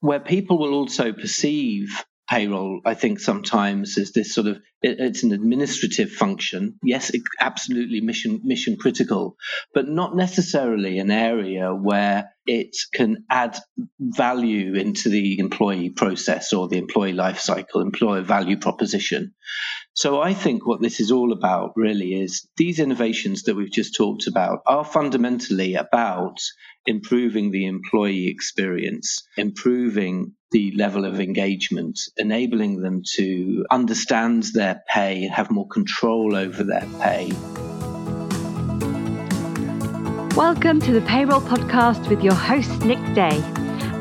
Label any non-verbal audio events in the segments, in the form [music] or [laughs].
where people will also perceive payroll, I think sometimes is this sort of it, it's an administrative function. Yes, it, absolutely mission mission critical, but not necessarily an area where it can add value into the employee process or the employee life cycle, employer value proposition. So I think what this is all about really is these innovations that we've just talked about are fundamentally about improving the employee experience, improving the level of engagement, enabling them to understand their pay and have more control over their pay. Welcome to the Payroll Podcast with your host, Nick Day.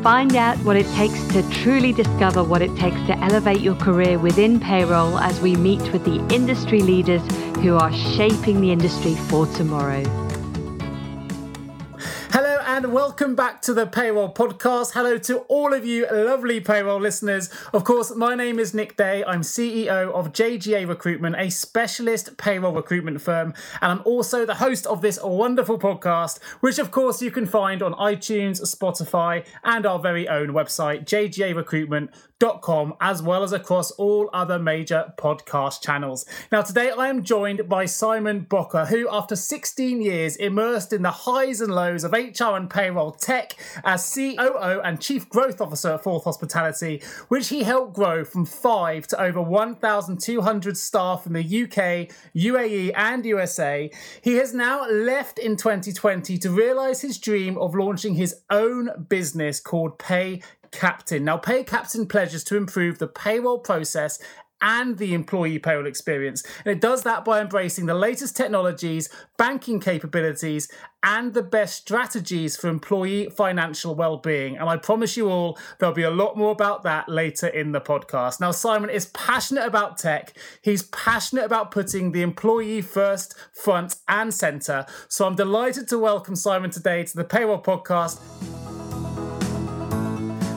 Find out what it takes to truly discover what it takes to elevate your career within payroll as we meet with the industry leaders who are shaping the industry for tomorrow and welcome back to the Payroll Podcast. Hello to all of you lovely payroll listeners. Of course, my name is Nick Day. I'm CEO of JGA Recruitment, a specialist payroll recruitment firm, and I'm also the host of this wonderful podcast, which of course you can find on iTunes, Spotify, and our very own website, JGA as well as across all other major podcast channels. Now, today I am joined by Simon Bocca, who, after 16 years immersed in the highs and lows of HR and payroll tech as COO and Chief Growth Officer at Fourth Hospitality, which he helped grow from five to over 1,200 staff in the UK, UAE, and USA, he has now left in 2020 to realize his dream of launching his own business called Pay Captain. Now, Pay Captain pledges to improve the payroll process and the employee payroll experience. And it does that by embracing the latest technologies, banking capabilities, and the best strategies for employee financial well-being. And I promise you all there'll be a lot more about that later in the podcast. Now Simon is passionate about tech. He's passionate about putting the employee first, front and center. So I'm delighted to welcome Simon today to the Payroll podcast.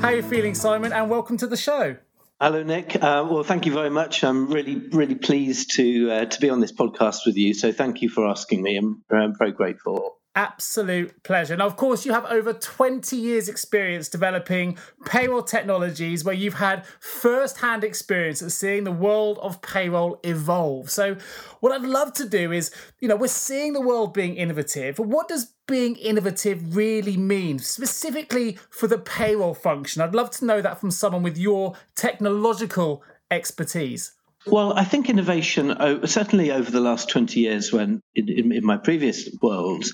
How are you feeling, Simon? And welcome to the show. Hello, Nick. Uh, well, thank you very much. I'm really, really pleased to uh, to be on this podcast with you. So, thank you for asking me. I'm, I'm very grateful absolute pleasure. Now, of course, you have over 20 years' experience developing payroll technologies where you've had first hand experience at seeing the world of payroll evolve. So, what I'd love to do is, you know, we're seeing the world being innovative. What does being innovative really mean, specifically for the payroll function? I'd love to know that from someone with your technological expertise. Well, I think innovation, certainly over the last 20 years, when in, in, my previous worlds,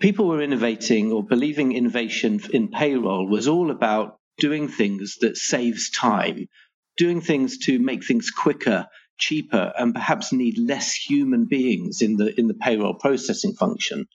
people were innovating or believing innovation in payroll was all about doing things that saves time, doing things to make things quicker, cheaper, and perhaps need less human beings in the in the payroll processing function.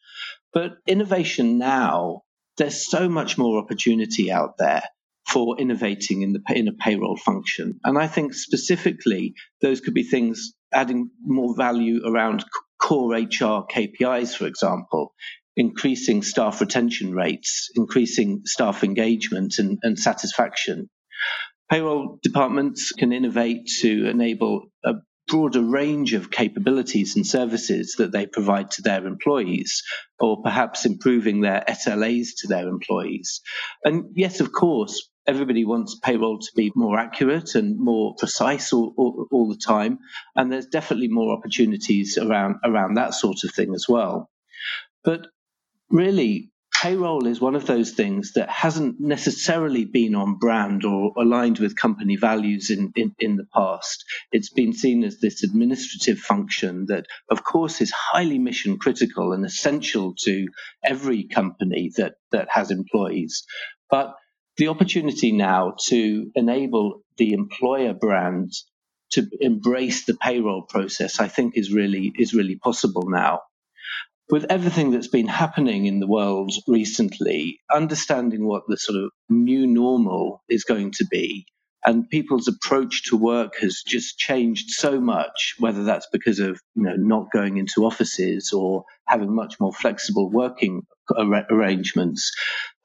But innovation now, there's so much more opportunity out there for innovating in the in a payroll function. And I think specifically those could be things adding more value around core HR KPIs, for example, increasing staff retention rates, increasing staff engagement and, and satisfaction. Payroll departments can innovate to enable a broader range of capabilities and services that they provide to their employees, or perhaps improving their SLAs to their employees. And yes, of course, everybody wants payroll to be more accurate and more precise all, all, all, the time. And there's definitely more opportunities around, around that sort of thing as well. But really, payroll is one of those things that hasn't necessarily been on brand or aligned with company values in, in, in the past. It's been seen as this administrative function that, of course, is highly mission critical and essential to every company that, that has employees. But the opportunity now to enable the employer brand to embrace the payroll process, I think is really is really possible now. With everything that's been happening in the world recently, understanding what the sort of new normal is going to be and people's approach to work has just changed so much whether that's because of you know not going into offices or having much more flexible working ar- arrangements.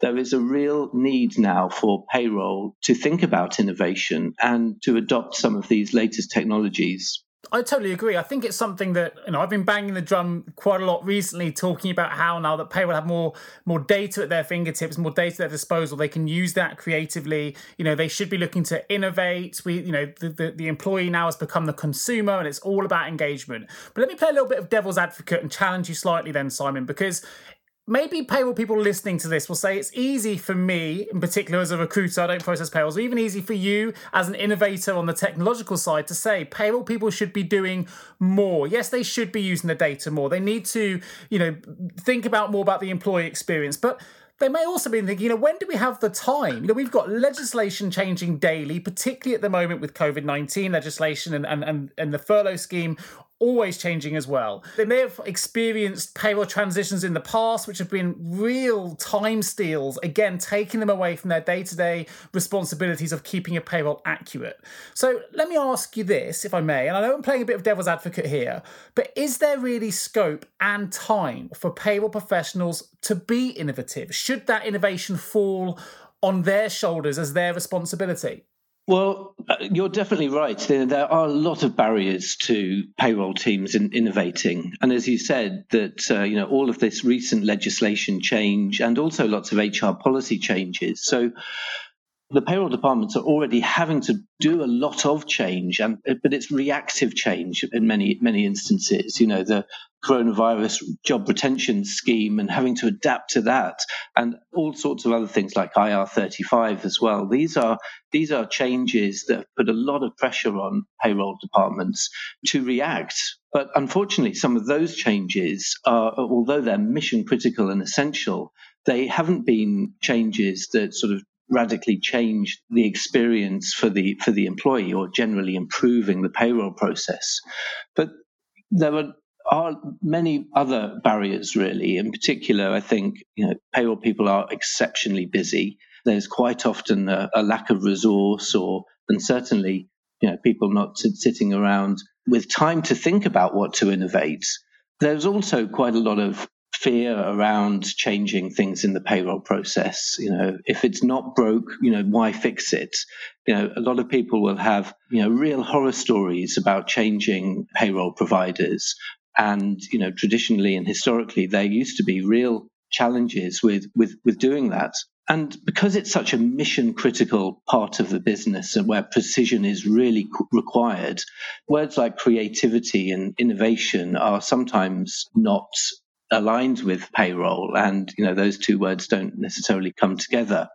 There is a real need now for payroll to think about innovation and to adopt some of these latest technologies I totally agree. I think it's something that you know I've been banging the drum quite a lot recently, talking about how now that payroll have more more data at their fingertips, more data at their disposal, they can use that creatively. You know, they should be looking to innovate. We, you know, the, the, the employee now has become the consumer, and it's all about engagement. But let me play a little bit of devil's advocate and challenge you slightly, then, Simon, because maybe payroll people listening to this will say it's easy for me, in particular as a recruiter, I don't process payrolls, or even easy for you as an innovator on the technological side to say payroll people should be doing more. Yes, they should be using the data more. They need to, you know, think about more about the employee experience. But they may also be thinking, you know, when do we have the time? You know, we've got legislation changing daily, particularly at the moment with COVID 19 legislation and, and, and, and the furlough scheme always changing as well. They may have experienced payroll transitions in the past, which have been real time steals, again, taking them away from their day to day responsibilities of keeping a payroll accurate. So let me ask you this, if I may, and I know I'm playing a bit of devil's advocate here, but is there really scope and time for payroll professionals to be innovative? Should that innovation fall on their shoulders as their responsibility? Well, uh, you're definitely right. There, are a lot of barriers to payroll teams in innovating, and as you said, that uh, you know all of this recent legislation change and also lots of HR policy changes. So the payroll departments are already having to do a lot of change, and but it's reactive change in many many instances. You know, the coronavirus job retention scheme and having to adapt to that, and all sorts of other things like IR thirty five as well. These are these are changes that put a lot of pressure on payroll departments to react. But unfortunately, some of those changes are, although they're mission critical and essential, they haven't been changes that sort of radically change the experience for the for the employee or generally improving the payroll process. But there are are many other barriers really. In particular, I think you know payroll people are exceptionally busy. There's quite often a, a lack of resource, or and certainly you know people not sitting around with time to think about what to innovate. There's also quite a lot of fear around changing things in the payroll process. You know, if it's not broke, you know, why fix it? You know, a lot of people will have, you know, real horror stories about changing payroll providers. And, you know, traditionally and historically, there used to be real challenges with, with, with doing that. And because it's such a mission critical part of the business and where precision is really required, words like creativity and innovation are sometimes not aligned with payroll, and you know those two words don't necessarily come together.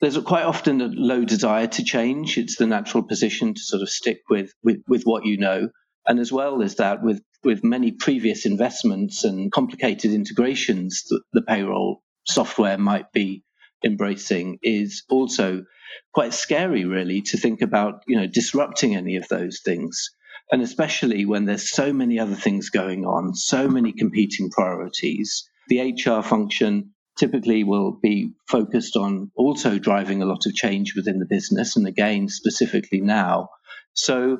There's quite often a low desire to change. It's the natural position to sort of stick with with, with what you know, and as well as that, with with many previous investments and complicated integrations that the payroll software might be embracing is also quite scary really to think about you know disrupting any of those things and especially when there's so many other things going on, so many competing priorities. The HR function typically will be focused on also driving a lot of change within the business, and again, specifically now. So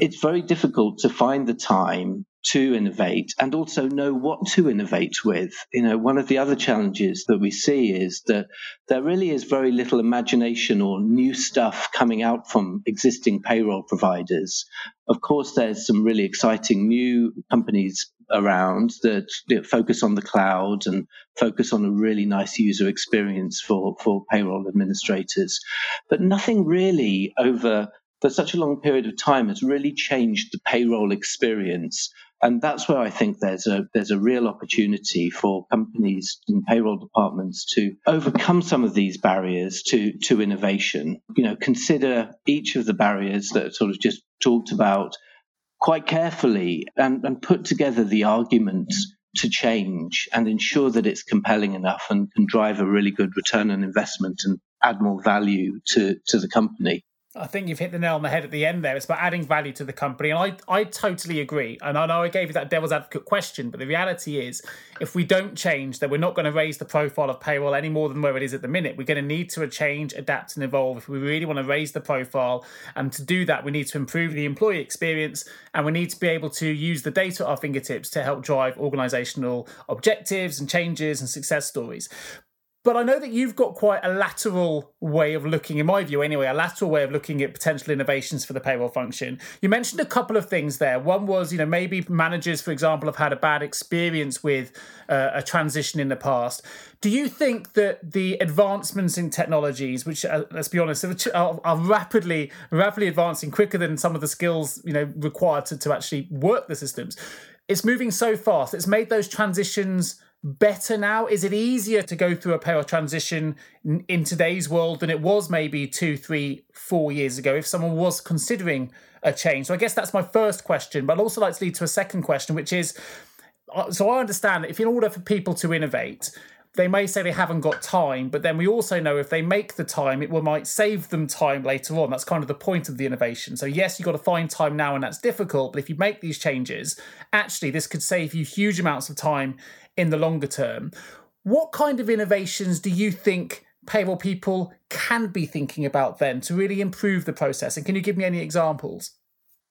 it's very difficult to find the time to innovate and also know what to innovate with. You know, one of the other challenges that we see is that there really is very little imagination or new stuff coming out from existing payroll providers. Of course, there's some really exciting new companies around that focus on the cloud and focus on a really nice user experience for, for payroll administrators, but nothing really over for such a long period of time has really changed the payroll experience. And that's where I think there's a there's a real opportunity for companies and payroll departments to overcome some of these barriers to to innovation. You know, consider each of the barriers that sort of just talked about quite carefully and, and put together the arguments to change and ensure that it's compelling enough and can drive a really good return on investment and add more value to, to the company. I think you've hit the nail on the head at the end there. It's about adding value to the company. And I, I totally agree. And I know I gave you that devil's advocate question, but the reality is if we don't change, then we're not going to raise the profile of payroll any more than where it is at the minute. We're going to need to change, adapt, and evolve if we really want to raise the profile. And to do that, we need to improve the employee experience and we need to be able to use the data at our fingertips to help drive organizational objectives and changes and success stories. But I know that you've got quite a lateral way of looking, in my view anyway, a lateral way of looking at potential innovations for the payroll function. You mentioned a couple of things there. One was, you know, maybe managers, for example, have had a bad experience with uh, a transition in the past. Do you think that the advancements in technologies, which uh, let's be honest, are, are, rapidly rapidly advancing quicker than some of the skills you know required to, to actually work the systems, it's moving so fast. It's made those transitions better now? Is it easier to go through a payroll transition in, in, today's world than it was maybe two, three, four years ago if someone was considering a change? So I guess that's my first question, but I'd also like to lead to a second question, which is uh, so I understand that if in order for people to innovate, they may say they haven't got time, but then we also know if they make the time, it will might save them time later on. That's kind of the point of the innovation. So yes, you've got to find time now, and that's difficult. But if you make these changes, actually, this could save you huge amounts of time in the longer term. What kind of innovations do you think payroll people can be thinking about then to really improve the process? And can you give me any examples?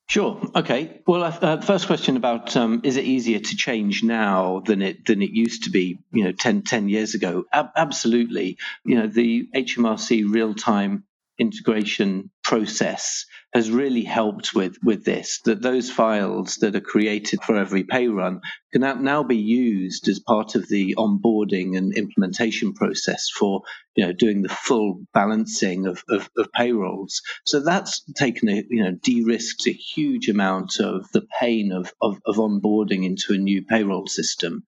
Sure. Okay. Well, uh, first question about um, is it easier to change now than it than it used to be? You know, 10, 10 years ago. Ab- absolutely. You know, the HMRC real time integration process has really helped with with this that those files that are created for every pay run can now be used as part of the onboarding and implementation process for you know doing the full balancing of, of, of payrolls. So that's taken a you know de-risked a huge amount of the pain of, of, of onboarding into a new payroll system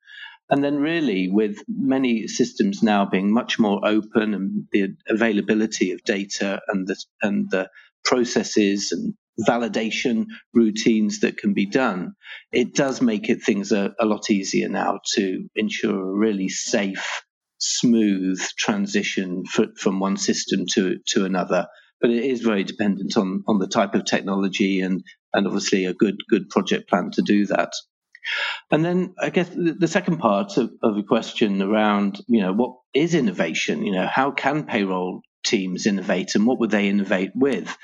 and then, really, with many systems now being much more open and the availability of data and the, and the processes and validation routines that can be done, it does make it things a, a lot easier now to ensure a really safe, smooth transition for, from one system to, to another. But it is very dependent on, on the type of technology and, and obviously a good good project plan to do that. And then I guess the, second part of, of the question around, you know, what is innovation? You know, how can payroll teams innovate and what would they innovate with?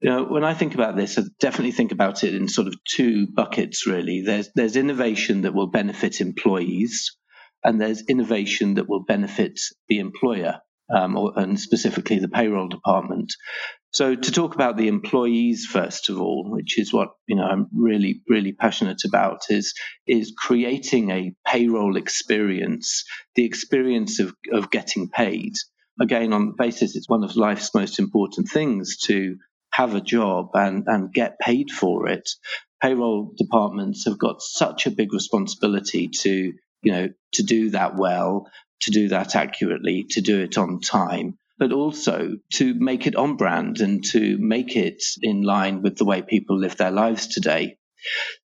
You know, when I think about this, I definitely think about it in sort of two buckets really. There's there's innovation that will benefit employees and there's innovation that will benefit the employer. Um, or, and specifically the payroll department. So to talk about the employees first of all, which is what you know I'm really really passionate about, is is creating a payroll experience, the experience of of getting paid. Again, on the basis, it's one of life's most important things to have a job and and get paid for it. Payroll departments have got such a big responsibility to you know to do that well, to do that accurately, to do it on time but also to make it on brand and to make it in line with the way people live their lives today.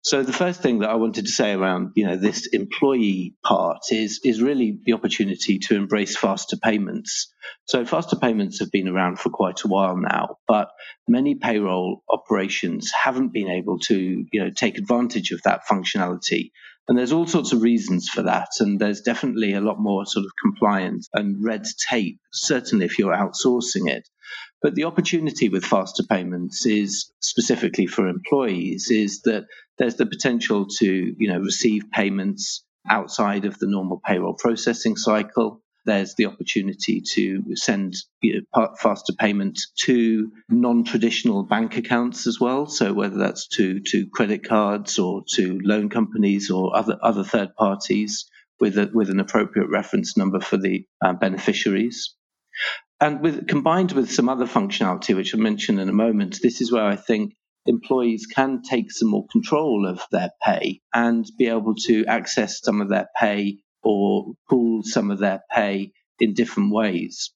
So the first thing that I wanted to say around you know this employee part is is really the opportunity to embrace faster payments. So faster payments have been around for quite a while now, but many payroll operations haven't been able to you know take advantage of that functionality and there's all sorts of reasons for that. And there's definitely a lot more sort of compliance and red tape, certainly if you're outsourcing it. But the opportunity with faster payments is specifically for employees is that there's the potential to, you know, receive payments outside of the normal payroll processing cycle there's the opportunity to send you know, faster payment to non-traditional bank accounts as well. So whether that's to to credit cards or to loan companies or other other third parties with a, with an appropriate reference number for the uh, beneficiaries. And with combined with some other functionality, which I'll mention in a moment, this is where I think employees can take some more control of their pay and be able to access some of their pay or pool some of their pay in different ways.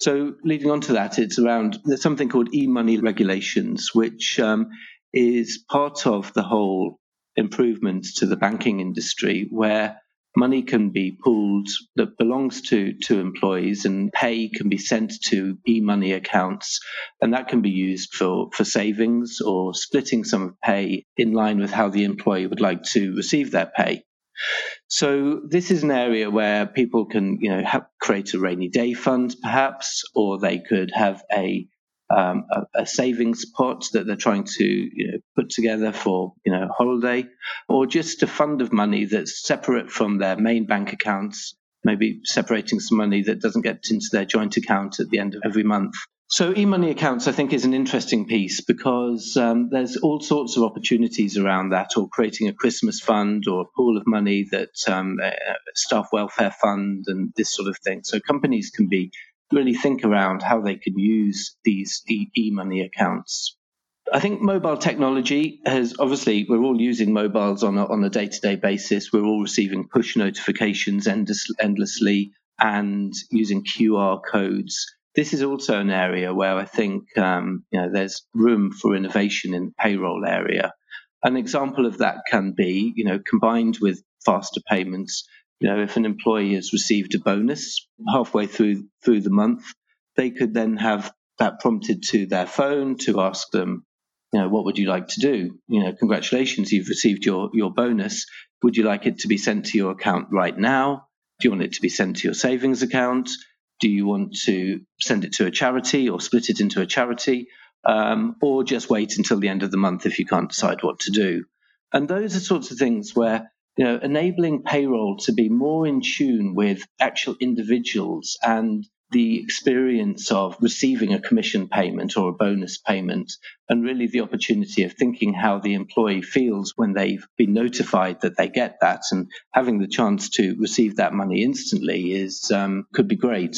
So, leading on to that, it's around there's something called e money regulations, which um, is part of the whole improvement to the banking industry, where money can be pooled that belongs to, to employees and pay can be sent to e-money accounts and that can be used for, for savings or splitting some of pay in line with how the employee would like to receive their pay. So this is an area where people can, you know, create a rainy day fund, perhaps, or they could have a, um, a, a savings pot that they're trying to you know, put together for, you know, holiday, or just a fund of money that's separate from their main bank accounts maybe separating some money that doesn't get into their joint account at the end of every month. So e-money accounts, I think, is an interesting piece because um, there's all sorts of opportunities around that, or creating a Christmas fund or a pool of money that um, staff welfare fund and this sort of thing. So companies can be really think around how they can use these e-money accounts. I think mobile technology has obviously we're all using mobiles on a, on a day-to-day basis. We're all receiving push notifications endless, endlessly and using QR codes this is also an area where I think um, you know there's room for innovation in the payroll area. An example of that can be, you know, combined with faster payments. You know, if an employee has received a bonus halfway through through the month, they could then have that prompted to their phone to ask them, you know, what would you like to do? You know, congratulations, you've received your your bonus. Would you like it to be sent to your account right now? Do you want it to be sent to your savings account? Do you want to send it to a charity or split it into a charity? Um, or just wait until the end of the month if you can't decide what to do? And those are sorts of things where you know, enabling payroll to be more in tune with actual individuals and the experience of receiving a commission payment or a bonus payment, and really the opportunity of thinking how the employee feels when they've been notified that they get that, and having the chance to receive that money instantly is um, could be great.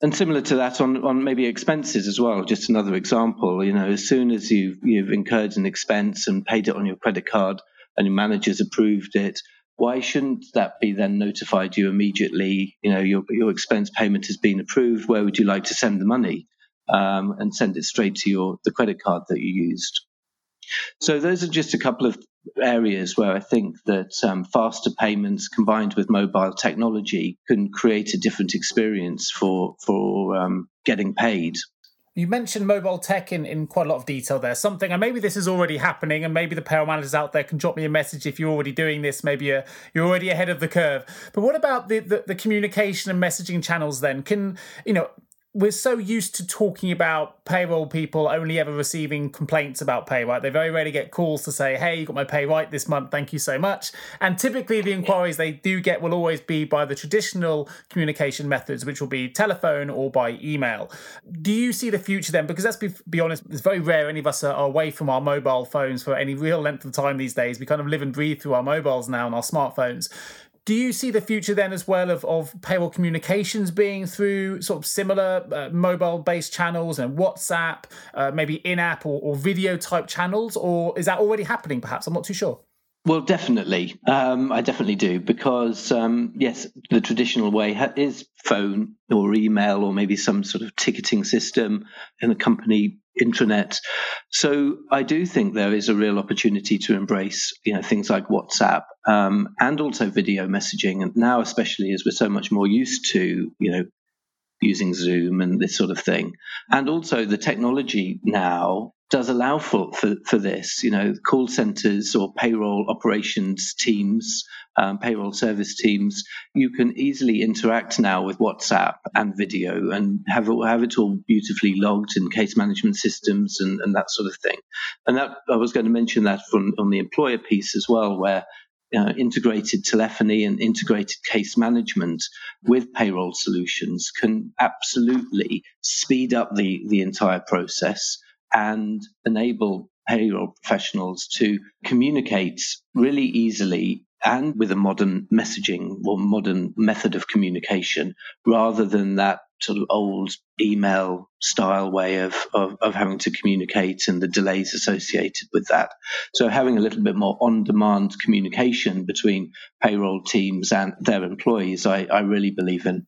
And similar to that on, on maybe expenses as well. Just another example. You know, as soon as you've you've incurred an expense and paid it on your credit card, and your manager's approved it, why shouldn't that be then notified you immediately? You know, your your expense payment has been approved. Where would you like to send the money? Um, and send it straight to your the credit card that you used. So those are just a couple of areas where I think that um, faster payments combined with mobile technology can create a different experience for for um, getting paid. You mentioned mobile tech in, in quite a lot of detail there. Something, and maybe this is already happening, and maybe the payroll managers out there can drop me a message if you're already doing this. Maybe you're, you're already ahead of the curve. But what about the, the, the communication and messaging channels then? Can, you know, we're so used to talking about payroll people only ever receiving complaints about pay right? They very rarely get calls to say hey you got my pay right this month thank you so much. And typically the inquiries they do get will always be by the traditional communication methods which will be telephone or by email. Do you see the future then? Because let's be, be honest it's very rare any of us are away from our mobile phones for any real length of time these days. We kind of live and breathe through our mobiles now and our smartphones do you see the future then as well of, of payroll communications being through sort of similar uh, mobile based channels and WhatsApp, uh, maybe in app or, or video type channels? Or is that already happening perhaps? I'm not too sure. Well, definitely. Um, I definitely do because, um, yes, the traditional way ha- is phone or email or maybe some sort of ticketing system in the company intranet. So I do think there is a real opportunity to embrace, you know, things like WhatsApp um, and also video messaging. And now, especially as we're so much more used to, you know, using Zoom and this sort of thing. And also the technology now does allow for, for, for this. You know, call centers or payroll operations teams, um, payroll service teams, you can easily interact now with WhatsApp and video and have it, have it all beautifully logged in case management systems and, and that sort of thing. And that I was going to mention that from on the employer piece as well, where uh, integrated telephony and integrated case management with payroll solutions can absolutely speed up the, the entire process and enable payroll professionals to communicate really easily and with a modern messaging or modern method of communication rather than that sort of old email style way of, of, of, having to communicate and the delays associated with that. So having a little bit more on demand communication between payroll teams and their employees, I, I really believe in.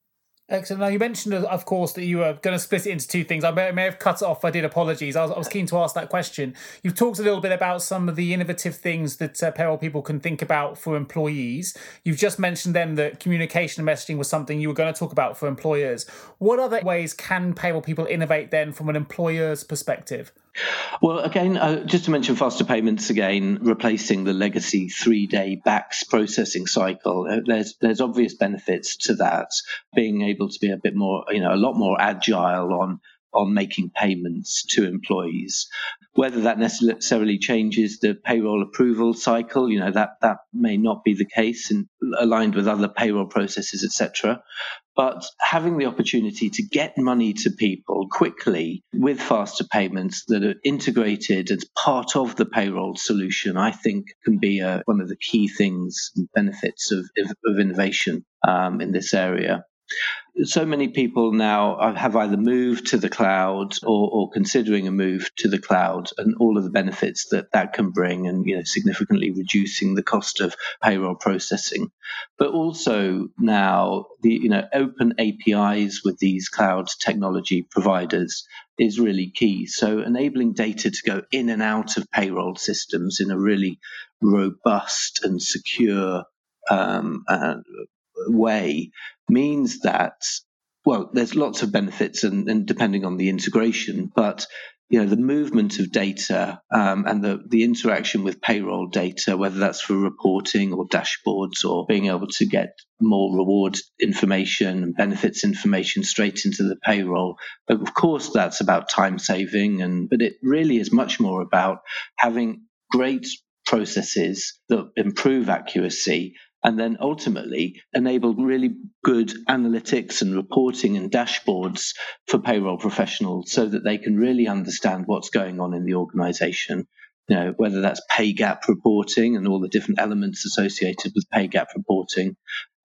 Excellent. Now you mentioned, of course, that you were going to split it into two things. I may, may have cut it off. I did apologies. I was, I was, keen to ask that question. You've talked a little bit about some of the innovative things that uh, payroll people can think about for employees. You've just mentioned then that communication and messaging was something you were going to talk about for employers. What other ways can payroll people innovate then from an employer's perspective? Well, again, uh, just to mention faster payments again, replacing the legacy three-day BACS processing cycle. Uh, there's there's obvious benefits to that. Being able to be a bit more, you know, a lot more agile on on making payments to employees. Whether that necessarily changes the payroll approval cycle, you know, that, that may not be the case and aligned with other payroll processes, etc. But having the opportunity to get money to people quickly with faster payments that are integrated as part of the payroll solution, I think can be a, one of the key things and benefits of, of innovation um, in this area so many people now have either moved to the cloud or, or, considering a move to the cloud and all of the benefits that that can bring and you know significantly reducing the cost of payroll processing. But also now the you know open apis with these cloud technology providers is really key. So enabling data to go in and out of payroll systems in a really robust and secure um, uh, way means that well, there's lots of benefits and, and depending on the integration, but you know the movement of data um, and the, the interaction with payroll data, whether that's for reporting or dashboards or being able to get more reward information and benefits information straight into the payroll. But of course, that's about time saving, and but it really is much more about having great processes that improve accuracy and then ultimately enable really good analytics and reporting and dashboards for payroll professionals so that they can really understand what's going on in the organization. You know, whether that's pay gap reporting and all the different elements associated with pay gap reporting,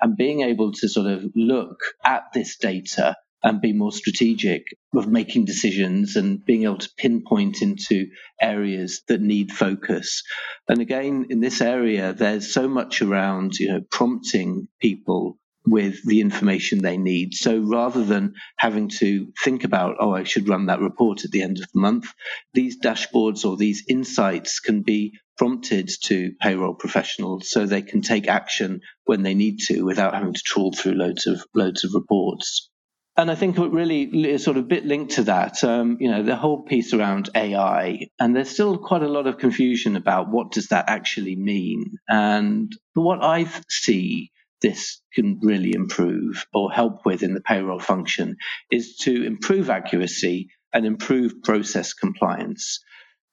and being able to sort of look at this data and be more strategic of making decisions and being able to pinpoint into areas that need focus. And again, in this area, there's so much around, you know, prompting people with the information they need. So rather than having to think about, oh, I should run that report at the end of the month, these dashboards or these insights can be prompted to payroll professionals so they can take action when they need to without having to trawl through loads of loads of reports. And I think it really is sort of a bit linked to that, um, you know, the whole piece around AI, and there's still quite a lot of confusion about what does that actually mean. And what I see this can really improve or help with in the payroll function is to improve accuracy and improve process compliance.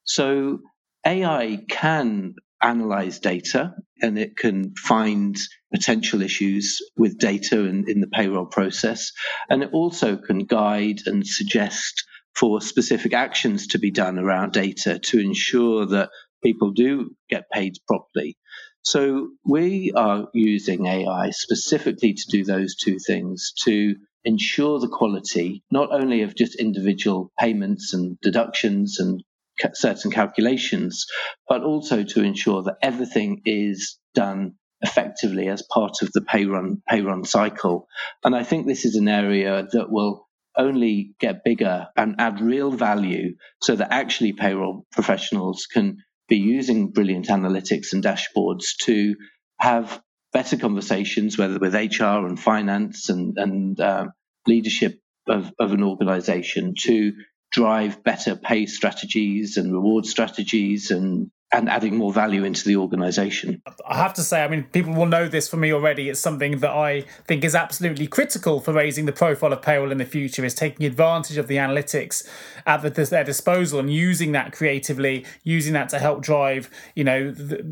So AI can analyze data and it can find potential issues with data in, in the payroll process. And it also can guide and suggest for specific actions to be done around data to ensure that people do get paid properly. So we are using AI specifically to do those two things to ensure the quality not only of just individual payments and deductions and certain calculations, but also to ensure that everything is done effectively as part of the pay run pay run cycle. And I think this is an area that will only get bigger and add real value so that actually payroll professionals can be using brilliant analytics and dashboards to have better conversations, whether with HR and finance and, and uh, leadership of, of an organization to drive better pay strategies and reward strategies and and adding more value into the organization. I have to say, I mean, people will know this from me already. It's something that I think is absolutely critical for raising the profile of payroll in the future is taking advantage of the analytics at their disposal and using that creatively, using that to help drive, you know, the,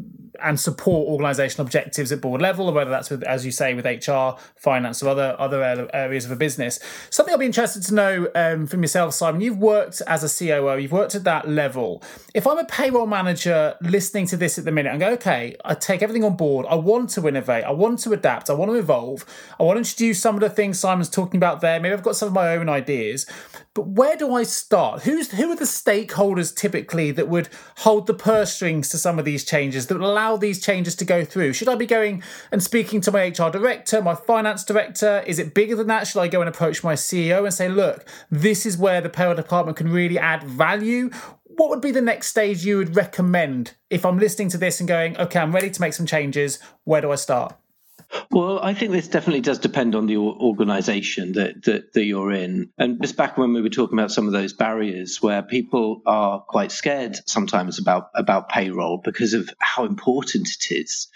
and support organizational objectives at board level, or whether that's with, as you say, with HR, finance, or other other areas of a business. Something I'll be interested to know um, from yourself, Simon. You've worked as a COO, you've worked at that level. If I'm a payroll manager listening to this at the minute and go, okay, I take everything on board. I want to innovate. I want to adapt. I want to evolve. I want to introduce some of the things Simon's talking about there. Maybe I've got some of my own ideas. But where do I start? Who's who are the stakeholders typically that would hold the purse strings to some of these changes that would allow these changes to go through? Should I be going and speaking to my HR director, my finance director? Is it bigger than that? Should I go and approach my CEO and say, look, this is where the payroll department can really add value? What would be the next stage you would recommend if I'm listening to this and going, okay, I'm ready to make some changes? Where do I start? Well, I think this definitely does depend on the organisation that, that, that you're in. And just back when we were talking about some of those barriers, where people are quite scared sometimes about about payroll because of how important it is,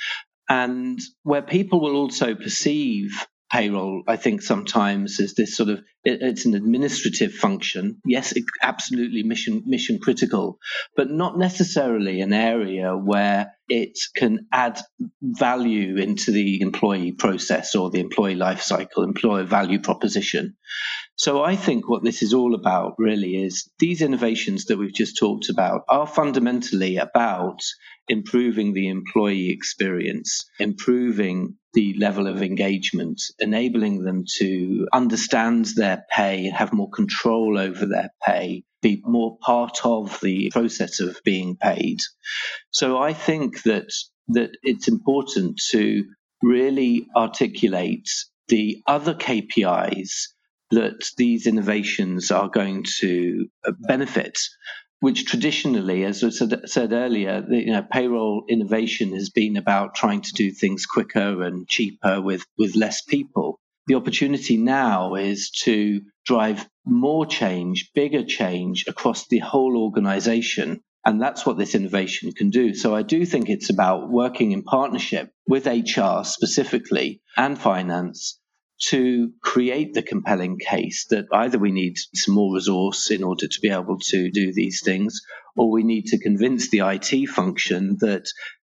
and where people will also perceive payroll, I think sometimes is this sort of it, it's an administrative function. Yes, it, absolutely mission mission critical, but not necessarily an area where it can add value into the employee process or the employee life cycle, employer value proposition. So I think what this is all about really is these innovations that we've just talked about are fundamentally about improving the employee experience, improving the level of engagement, enabling them to understand their pay, and have more control over their pay, be more part of the process of being paid. So I think that that it's important to really articulate the other KPIs that these innovations are going to uh, benefit which traditionally, as I said, said earlier, the, you know, payroll innovation has been about trying to do things quicker and cheaper with, with less people. The opportunity now is to drive more change, bigger change across the whole organization. And that's what this innovation can do. So I do think it's about working in partnership with HR specifically and finance to create the compelling case that either we need some more resource in order to be able to do these things, or we need to convince the IT function that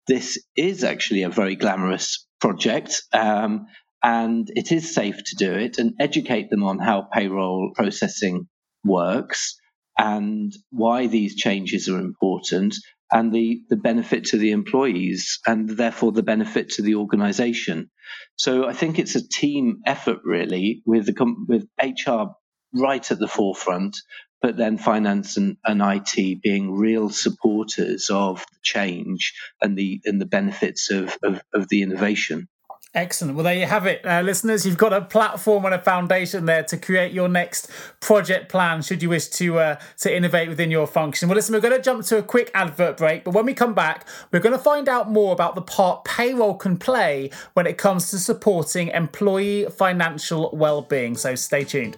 this is actually a very glamorous project um, and it is safe to do it, and educate them on how payroll processing works and why these changes are important and the, the benefit to the employees and therefore the benefit to the organization. So I think it's a team effort really with the, with HR right at the forefront, but then finance and, and IT being real supporters of change and the and the benefits of, of, of the innovation. Excellent. Well, there you have it, uh, listeners. You've got a platform and a foundation there to create your next project plan. Should you wish to uh, to innovate within your function. Well, listen, we're going to jump to a quick advert break, but when we come back, we're going to find out more about the part payroll can play when it comes to supporting employee financial well-being. So stay tuned.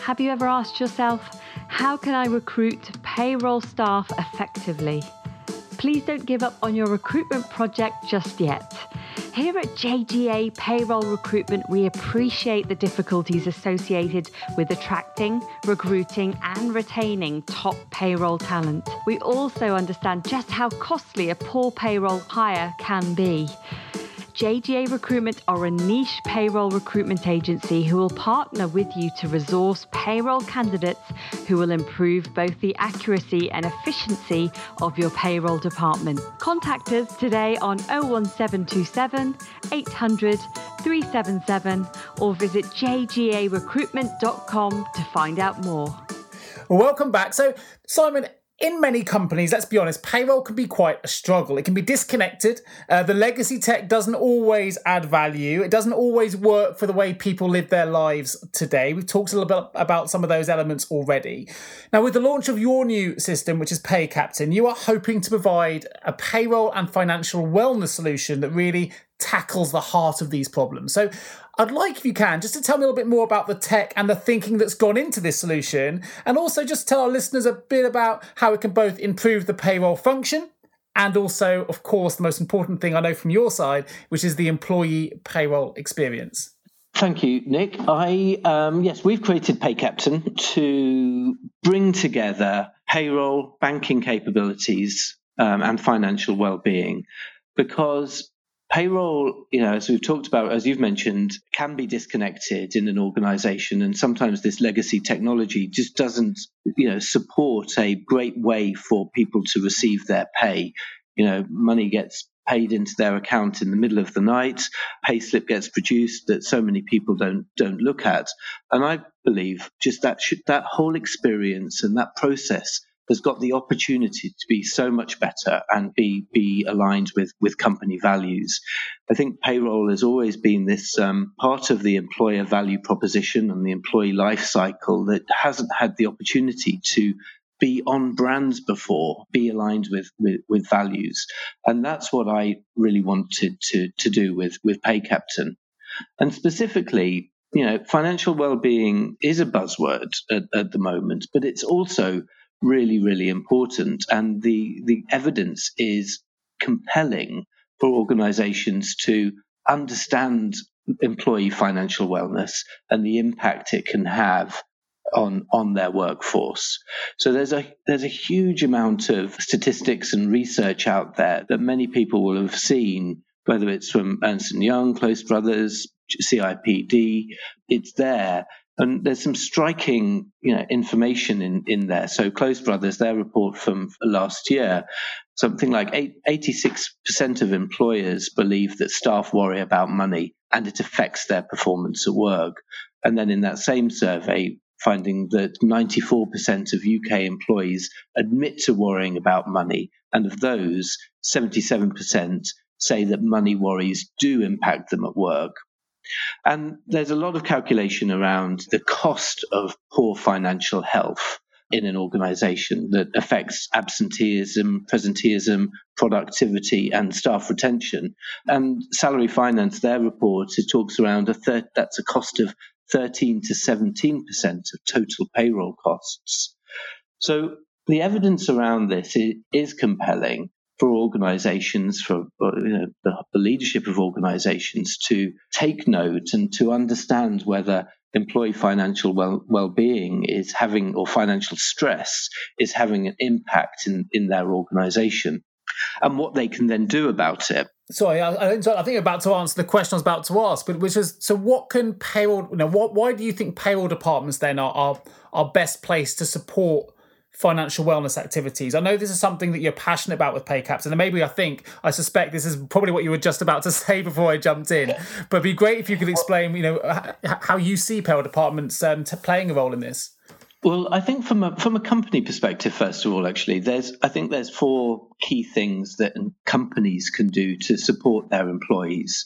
Have you ever asked yourself, how can I recruit payroll staff effectively? Please don't give up on your recruitment project just yet. Here at JGA Payroll Recruitment, we appreciate the difficulties associated with attracting, recruiting, and retaining top payroll talent. We also understand just how costly a poor payroll hire can be. JGA Recruitment are a niche payroll recruitment agency who will partner with you to resource payroll candidates who will improve both the accuracy and efficiency of your payroll department. Contact us today on 01727 800 377 or visit jgarecruitment.com to find out more. Welcome back. So, Simon, in many companies, let's be honest, payroll can be quite a struggle. It can be disconnected. Uh, the legacy tech doesn't always add value. It doesn't always work for the way people live their lives today. We've talked a little bit about some of those elements already. Now, with the launch of your new system, which is Pay Captain, you are hoping to provide a payroll and financial wellness solution that really tackles the heart of these problems. So I'd like, if you can, just to tell me a little bit more about the tech and the thinking that's gone into this solution, and also just tell our listeners a bit about how it can both improve the payroll function and also, of course, the most important thing I know from your side, which is the employee payroll experience. Thank you, Nick. I um, yes, we've created Pay Captain to bring together payroll, banking capabilities, um, and financial well-being, because payroll, you know, as we've talked about, as you've mentioned, can be disconnected in an organization. And sometimes this legacy technology just doesn't, you know, support a great way for people to receive their pay. You know, money gets paid into their account in the middle of the night, Payslip gets produced that so many people don't don't look at. And I believe just that should, that whole experience and that process has got the opportunity to be so much better and be be aligned with with company values. I think payroll has always been this um, part of the employer value proposition and the employee life cycle that hasn't had the opportunity to be on brands before, be aligned with, with, with values. And that's what I really wanted to, to do with, with Pay Captain. And specifically, you know, financial well-being is a buzzword at, at the moment, but it's also really, really important. And the, the evidence is compelling for organizations to understand employee financial wellness and the impact it can have on on their workforce. So there's a there's a huge amount of statistics and research out there that many people will have seen, whether it's from Ernst and Young, Close Brothers, CIPD. It's there, and there's some striking you know information in in there. So Close Brothers, their report from last year. Something like 86% of employers believe that staff worry about money and it affects their performance at work. And then in that same survey, finding that 94% of UK employees admit to worrying about money, and of those, 77% say that money worries do impact them at work. And there's a lot of calculation around the cost of poor financial health in an organization that affects absenteeism, presenteeism, productivity, and staff retention. And Salary Finance, their report, it talks around a third, that's a cost of 13 to 17% of total payroll costs. So the evidence around this is, compelling for organizations, for uh, you know, the, leadership of organizations to take note and to understand whether employee financial well, well-being is having or financial stress is having an impact in, in their organization and what they can then do about it. Sorry, I, I think about to answer the question I was about to ask, but which is so what can payroll you know, what why do you think payroll departments then are are, are best placed to support financial wellness activities? I know this is something that you're passionate about with pay caps, and maybe I think I suspect this is probably what you were just about to [laughs] say before I jumped in. But it'd be great if you could explain, you know, how you see payroll departments um, playing a role in this. Well, I think from a from a company perspective, first of all, actually, there's I think there's four key things that companies can do to support their employees.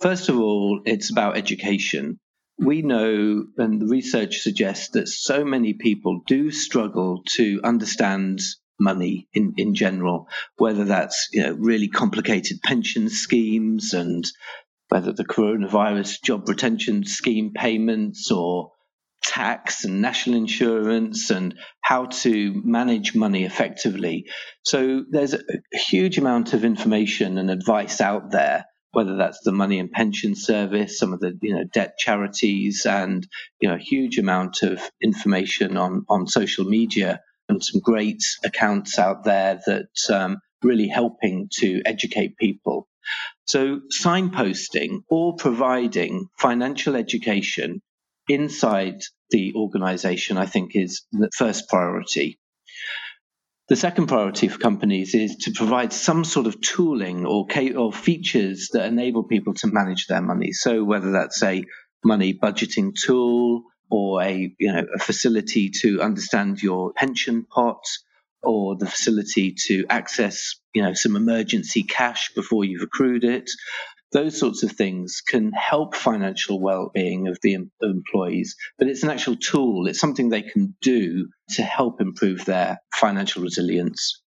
First of all, it's about education. We know, and the research suggests that so many people do struggle to understand money in, in general, whether that's you know really complicated pension schemes and whether the coronavirus job retention scheme payments or tax and national insurance and how to manage money effectively. So there's a huge amount of information and advice out there, whether that's the Money and Pension Service, some of the you know debt charities, and you know a huge amount of information on on social media and some great accounts out there that um, really helping to educate people. So signposting or providing financial education inside the organization, I think, is the first priority. The second priority for companies is to provide some sort of tooling or, or features that enable people to manage their money. So whether that's a money budgeting tool or a you know a facility to understand your pension pot or the facility to access you know some emergency cash before you've accrued it those sorts of things can help financial well-being of the employees but it's an actual tool. It's something they can do to help improve their financial resilience.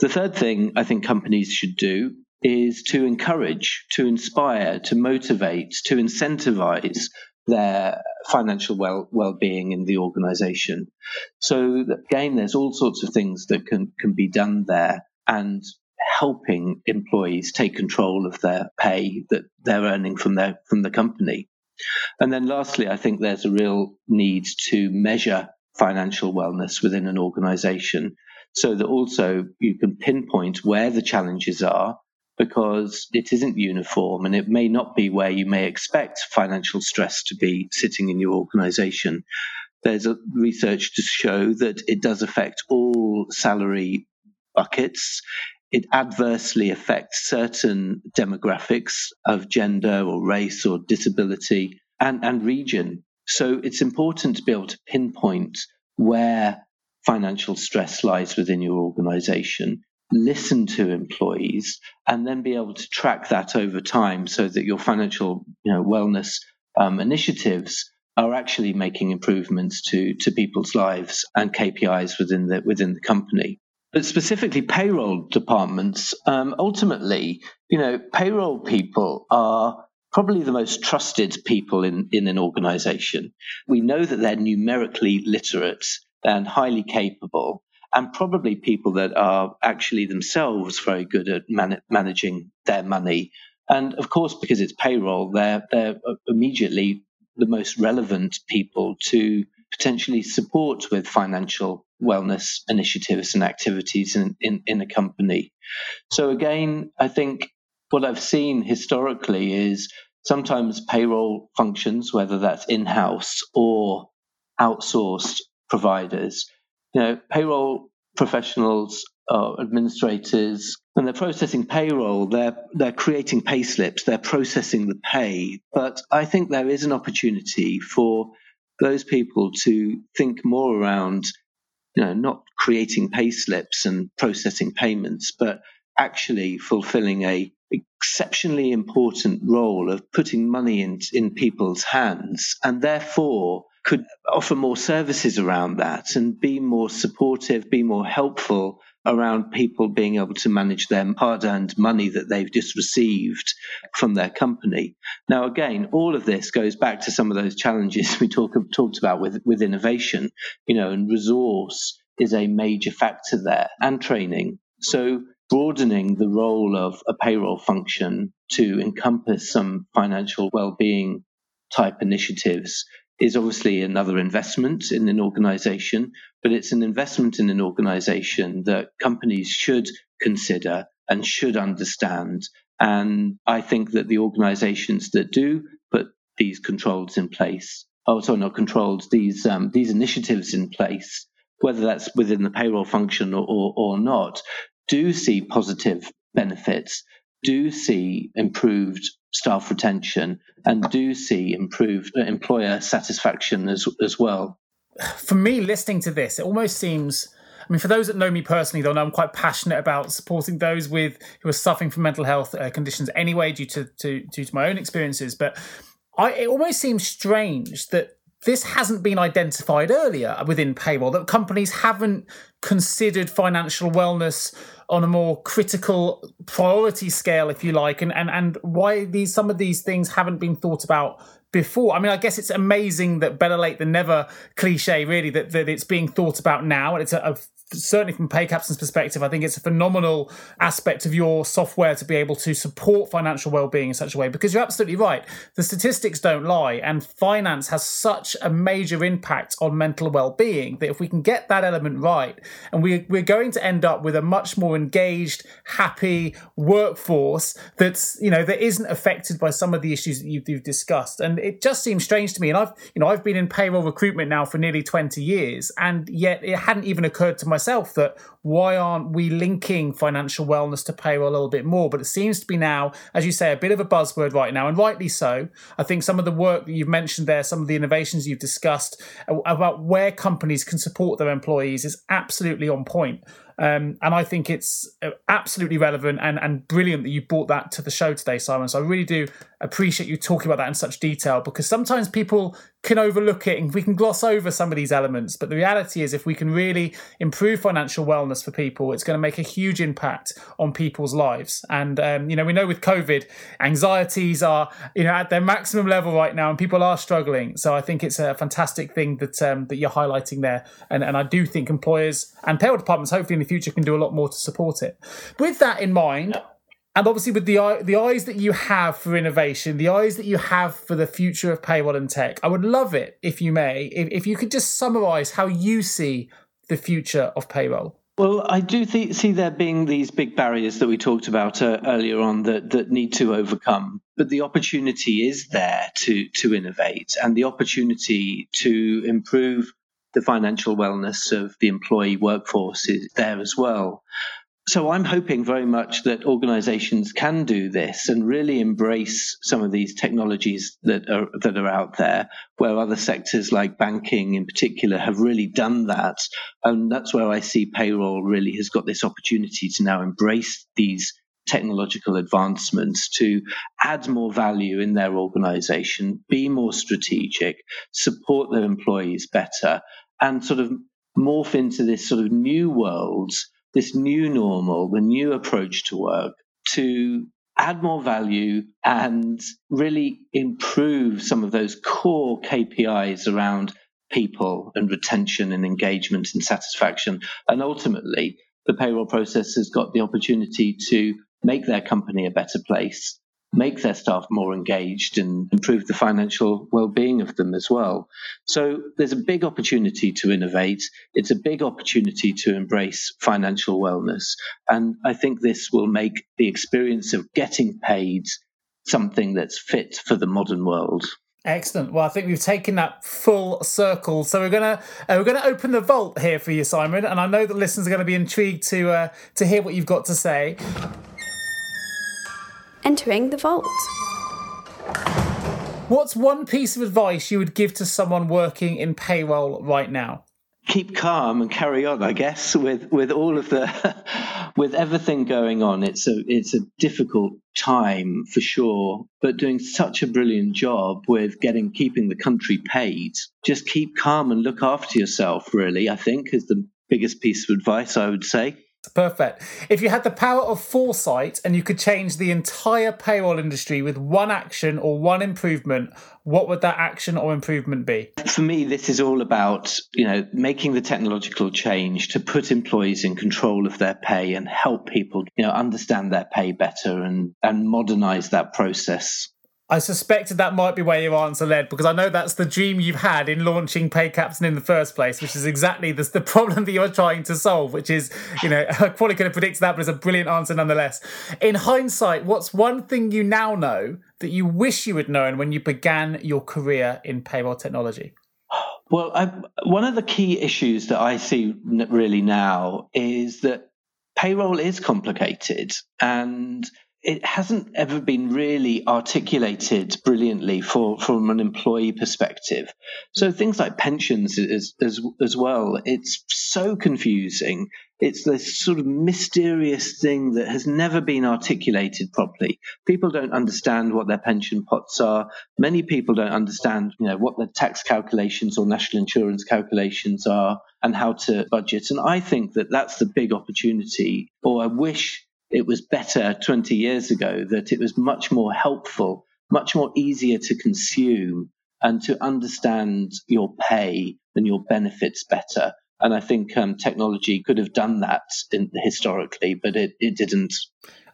The third thing i think companies should do is to encourage to inspire to motivate to incentivize their financial well well-being in the organization. So again there's all sorts of things that can can be done there and helping employees take control of their pay that they're earning from their from the company. And then lastly, I think there's a real need to measure financial wellness within an organization so that also you can pinpoint where the challenges are because it isn't uniform and it may not be where you may expect financial stress to be sitting in your organization. There's research to show that it does affect all salary buckets it adversely affects certain demographics of gender or race or disability and, and region. So it's important to be able to pinpoint where financial stress lies within your organization, listen to employees, and then be able to track that over time so that your financial you know, wellness um, initiatives are actually making improvements to, to people's lives and KPIs within the, within the company. But specifically, payroll departments, um, ultimately, you know, payroll people are probably the most trusted people in, in an organization. We know that they're numerically literate and highly capable, and probably people that are actually themselves very good at man- managing their money And of course, because it's payroll, they're, they're immediately the most relevant people to potentially support with financial wellness initiatives and activities in, in, in a company. So again, I think what I've seen historically is sometimes payroll functions, whether that's in-house or outsourced providers, you know, payroll professionals or administrators, when they're processing payroll, they're they're creating pay slips, they're processing the pay. But I think there is an opportunity for those people to think more around, you know, not creating pay slips and processing payments, but actually fulfilling a exceptionally important role of putting money in, in people's hands. And therefore could offer more services around that and be more supportive, be more helpful around people being able to manage their hard earned money that they've just received from their company. Now, again, all of this goes back to some of those challenges [laughs] we talk, talked about with, with innovation, you know, and resource is a major factor there and training. So broadening the role of a payroll function to encompass some financial well-being type initiatives is obviously another investment in an organization, but it's an investment in an organization that companies should consider and should understand. And I think that the organizations that do put these controls in place, oh, sorry, not controls, these, um, these initiatives in place, whether that's within the payroll function or, or, or not, do see positive benefits, do see improved staff retention, and do see improved uh, employer satisfaction as, as well. For me, listening to this, it almost seems. I mean, for those that know me personally, they'll know I'm quite passionate about supporting those with who are suffering from mental health uh, conditions anyway, due to, to due to my own experiences. But I, it almost seems strange that this hasn't been identified earlier within payroll. That companies haven't considered financial wellness on a more critical priority scale, if you like, and and and why these some of these things haven't been thought about before. I mean, I guess it's amazing that better late than never cliche, really, that, that it's being thought about now. And it's a, a certainly from PayCaptain's perspective, I think it's a phenomenal aspect of your software to be able to support financial well-being in such a way. Because you're absolutely right, the statistics don't lie, and finance has such a major impact on mental well-being that if we can get that element right, and we, we're going to end up with a much more engaged, happy workforce that's you know that isn't affected by some of the issues that you've, you've discussed. And it just seems strange to me. And I've you know I've been in payroll recruitment now for nearly 20 years, and yet it hadn't even occurred to my myself that why aren't we linking financial wellness to payroll a little bit more? But it seems to be now, as you say, a bit of a buzzword right now, and rightly so. I think some of the work that you've mentioned there, some of the innovations you've discussed about where companies can support their employees is absolutely on point. Um, and I think it's uh, absolutely relevant and, and brilliant that you brought that to the show today, Simon. So I really do appreciate you talking about that in such detail because sometimes people can overlook it and we can gloss over some of these elements. But the reality is, if we can really improve financial wellness for people, it's going to make a huge impact on people's lives. And, um, you know, we know with COVID, anxieties are, you know, at their maximum level right now and people are struggling. So I think it's a fantastic thing that, um, that you're highlighting there. And, and I do think employers and payroll departments, hopefully in the future, can do a lot more to support it. With that in mind, and obviously with the the eyes that you have for innovation, the eyes that you have for the future of payroll and tech, I would love it if you may, if, if you could just summarize how you see the future of payroll. Well, I do th- see there being these big barriers that we talked about uh, earlier on that, that need to overcome, but the opportunity is there to to innovate, and the opportunity to improve the financial wellness of the employee workforce is there as well. So I'm hoping very much that organizations can do this and really embrace some of these technologies that are that are out there, where other sectors like banking in particular have really done that. And that's where I see payroll really has got this opportunity to now embrace these technological advancements to add more value in their organization, be more strategic, support their employees better, and sort of morph into this sort of new world this new normal, the new approach to work to add more value and really improve some of those core KPIs around people and retention and engagement and satisfaction. And ultimately, the payroll process has got the opportunity to make their company a better place, make their staff more engaged and improve the financial well-being of them as well. So there's a big opportunity to innovate. It's a big opportunity to embrace financial wellness. And I think this will make the experience of getting paid something that's fit for the modern world. Excellent. Well, I think we've taken that full circle. So we're gonna uh, we're gonna open the vault here for you, Simon, and I know that listeners are going to be intrigued to uh, to hear what you've got to say. Entering the vault. What's one piece of advice you would give to someone working in payroll right now? keep calm and carry on. I guess with with all of the [laughs] with everything going on, it's a it's a difficult time for sure. But doing such a brilliant job with getting keeping the country paid. Just keep calm and look after yourself. Really, I think is the biggest piece of advice I would say. Perfect. If you had the power of foresight and you could change the entire payroll industry with one action or one improvement, what would that action or improvement be? For me, this is all about, you know, making the technological change to put employees in control of their pay and help people, you know, understand their pay better and, and modernize that process. I suspected that might be where your answer led because I know that's the dream you've had in launching PayCaptain in the first place, which is exactly the, the problem that you're trying to solve, which is, you know, [laughs] I probably could have predicted that, but it's a brilliant answer nonetheless. In hindsight, what's one thing you now know that you wish you had known when you began your career in payroll technology? Well, I, one of the key issues that I see really now is that payroll is complicated and it hasn't ever been really articulated brilliantly for from an employee perspective. So things like pensions as, as, as well, it's so confusing. It's this sort of mysterious thing that has never been articulated properly. People don't understand what their pension pots are. Many people don't understand, you know, what the tax calculations or national insurance calculations are and how to budget. And I think that that's the big opportunity, or I wish it was better 20 years ago, that it was much more helpful, much more easier to consume and to understand your pay and your benefits better. And I think um, technology could have done that in, historically, but it, it didn't.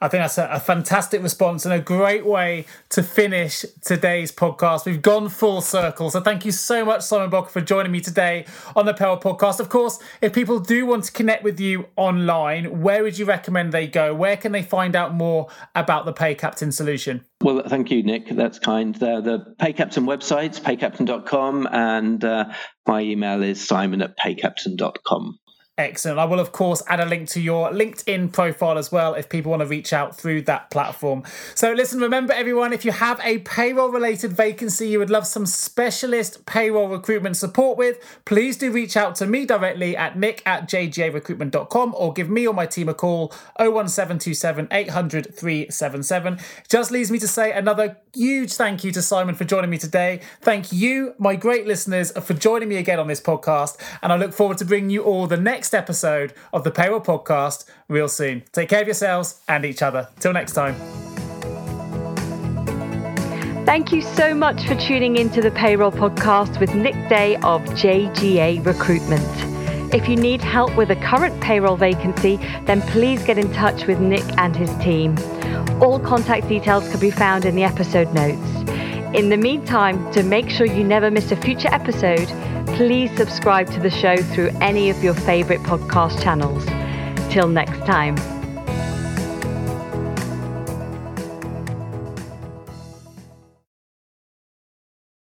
I think that's a, a, fantastic response and a great way to finish today's podcast. We've gone full circle. So thank you so much, Simon Bocca, for joining me today on the Payroll Podcast. Of course, if people do want to connect with you online, where would you recommend they go? Where can they find out more about the PayCaptain solution? Well, thank you, Nick. That's kind. Uh, the PayCaptain website, paycaptain.com, and uh, my email is simon at paycaptain.com. Excellent. I will, of course, add a link to your LinkedIn profile as well if people want to reach out through that platform. So, listen, remember, everyone, if you have a payroll related vacancy you would love some specialist payroll recruitment support with, please do reach out to me directly at nick at jgarecruitment.com or give me or my team a call 01727 800 377. Just leaves me to say another huge thank you to Simon for joining me today. Thank you, my great listeners, for joining me again on this podcast. And I look forward to bringing you all the next next episode of the Payroll Podcast real soon. Take care of yourselves and each other. Till next time. Thank you so much for tuning into the Payroll Podcast with Nick Day of JGA Recruitment. If you need help with a current payroll vacancy, then please get in touch with Nick and his team. All contact details can be found in the episode notes. In the meantime, to make sure you never miss a future episode, please subscribe to the show through any of your favourite podcast channels. Till next time.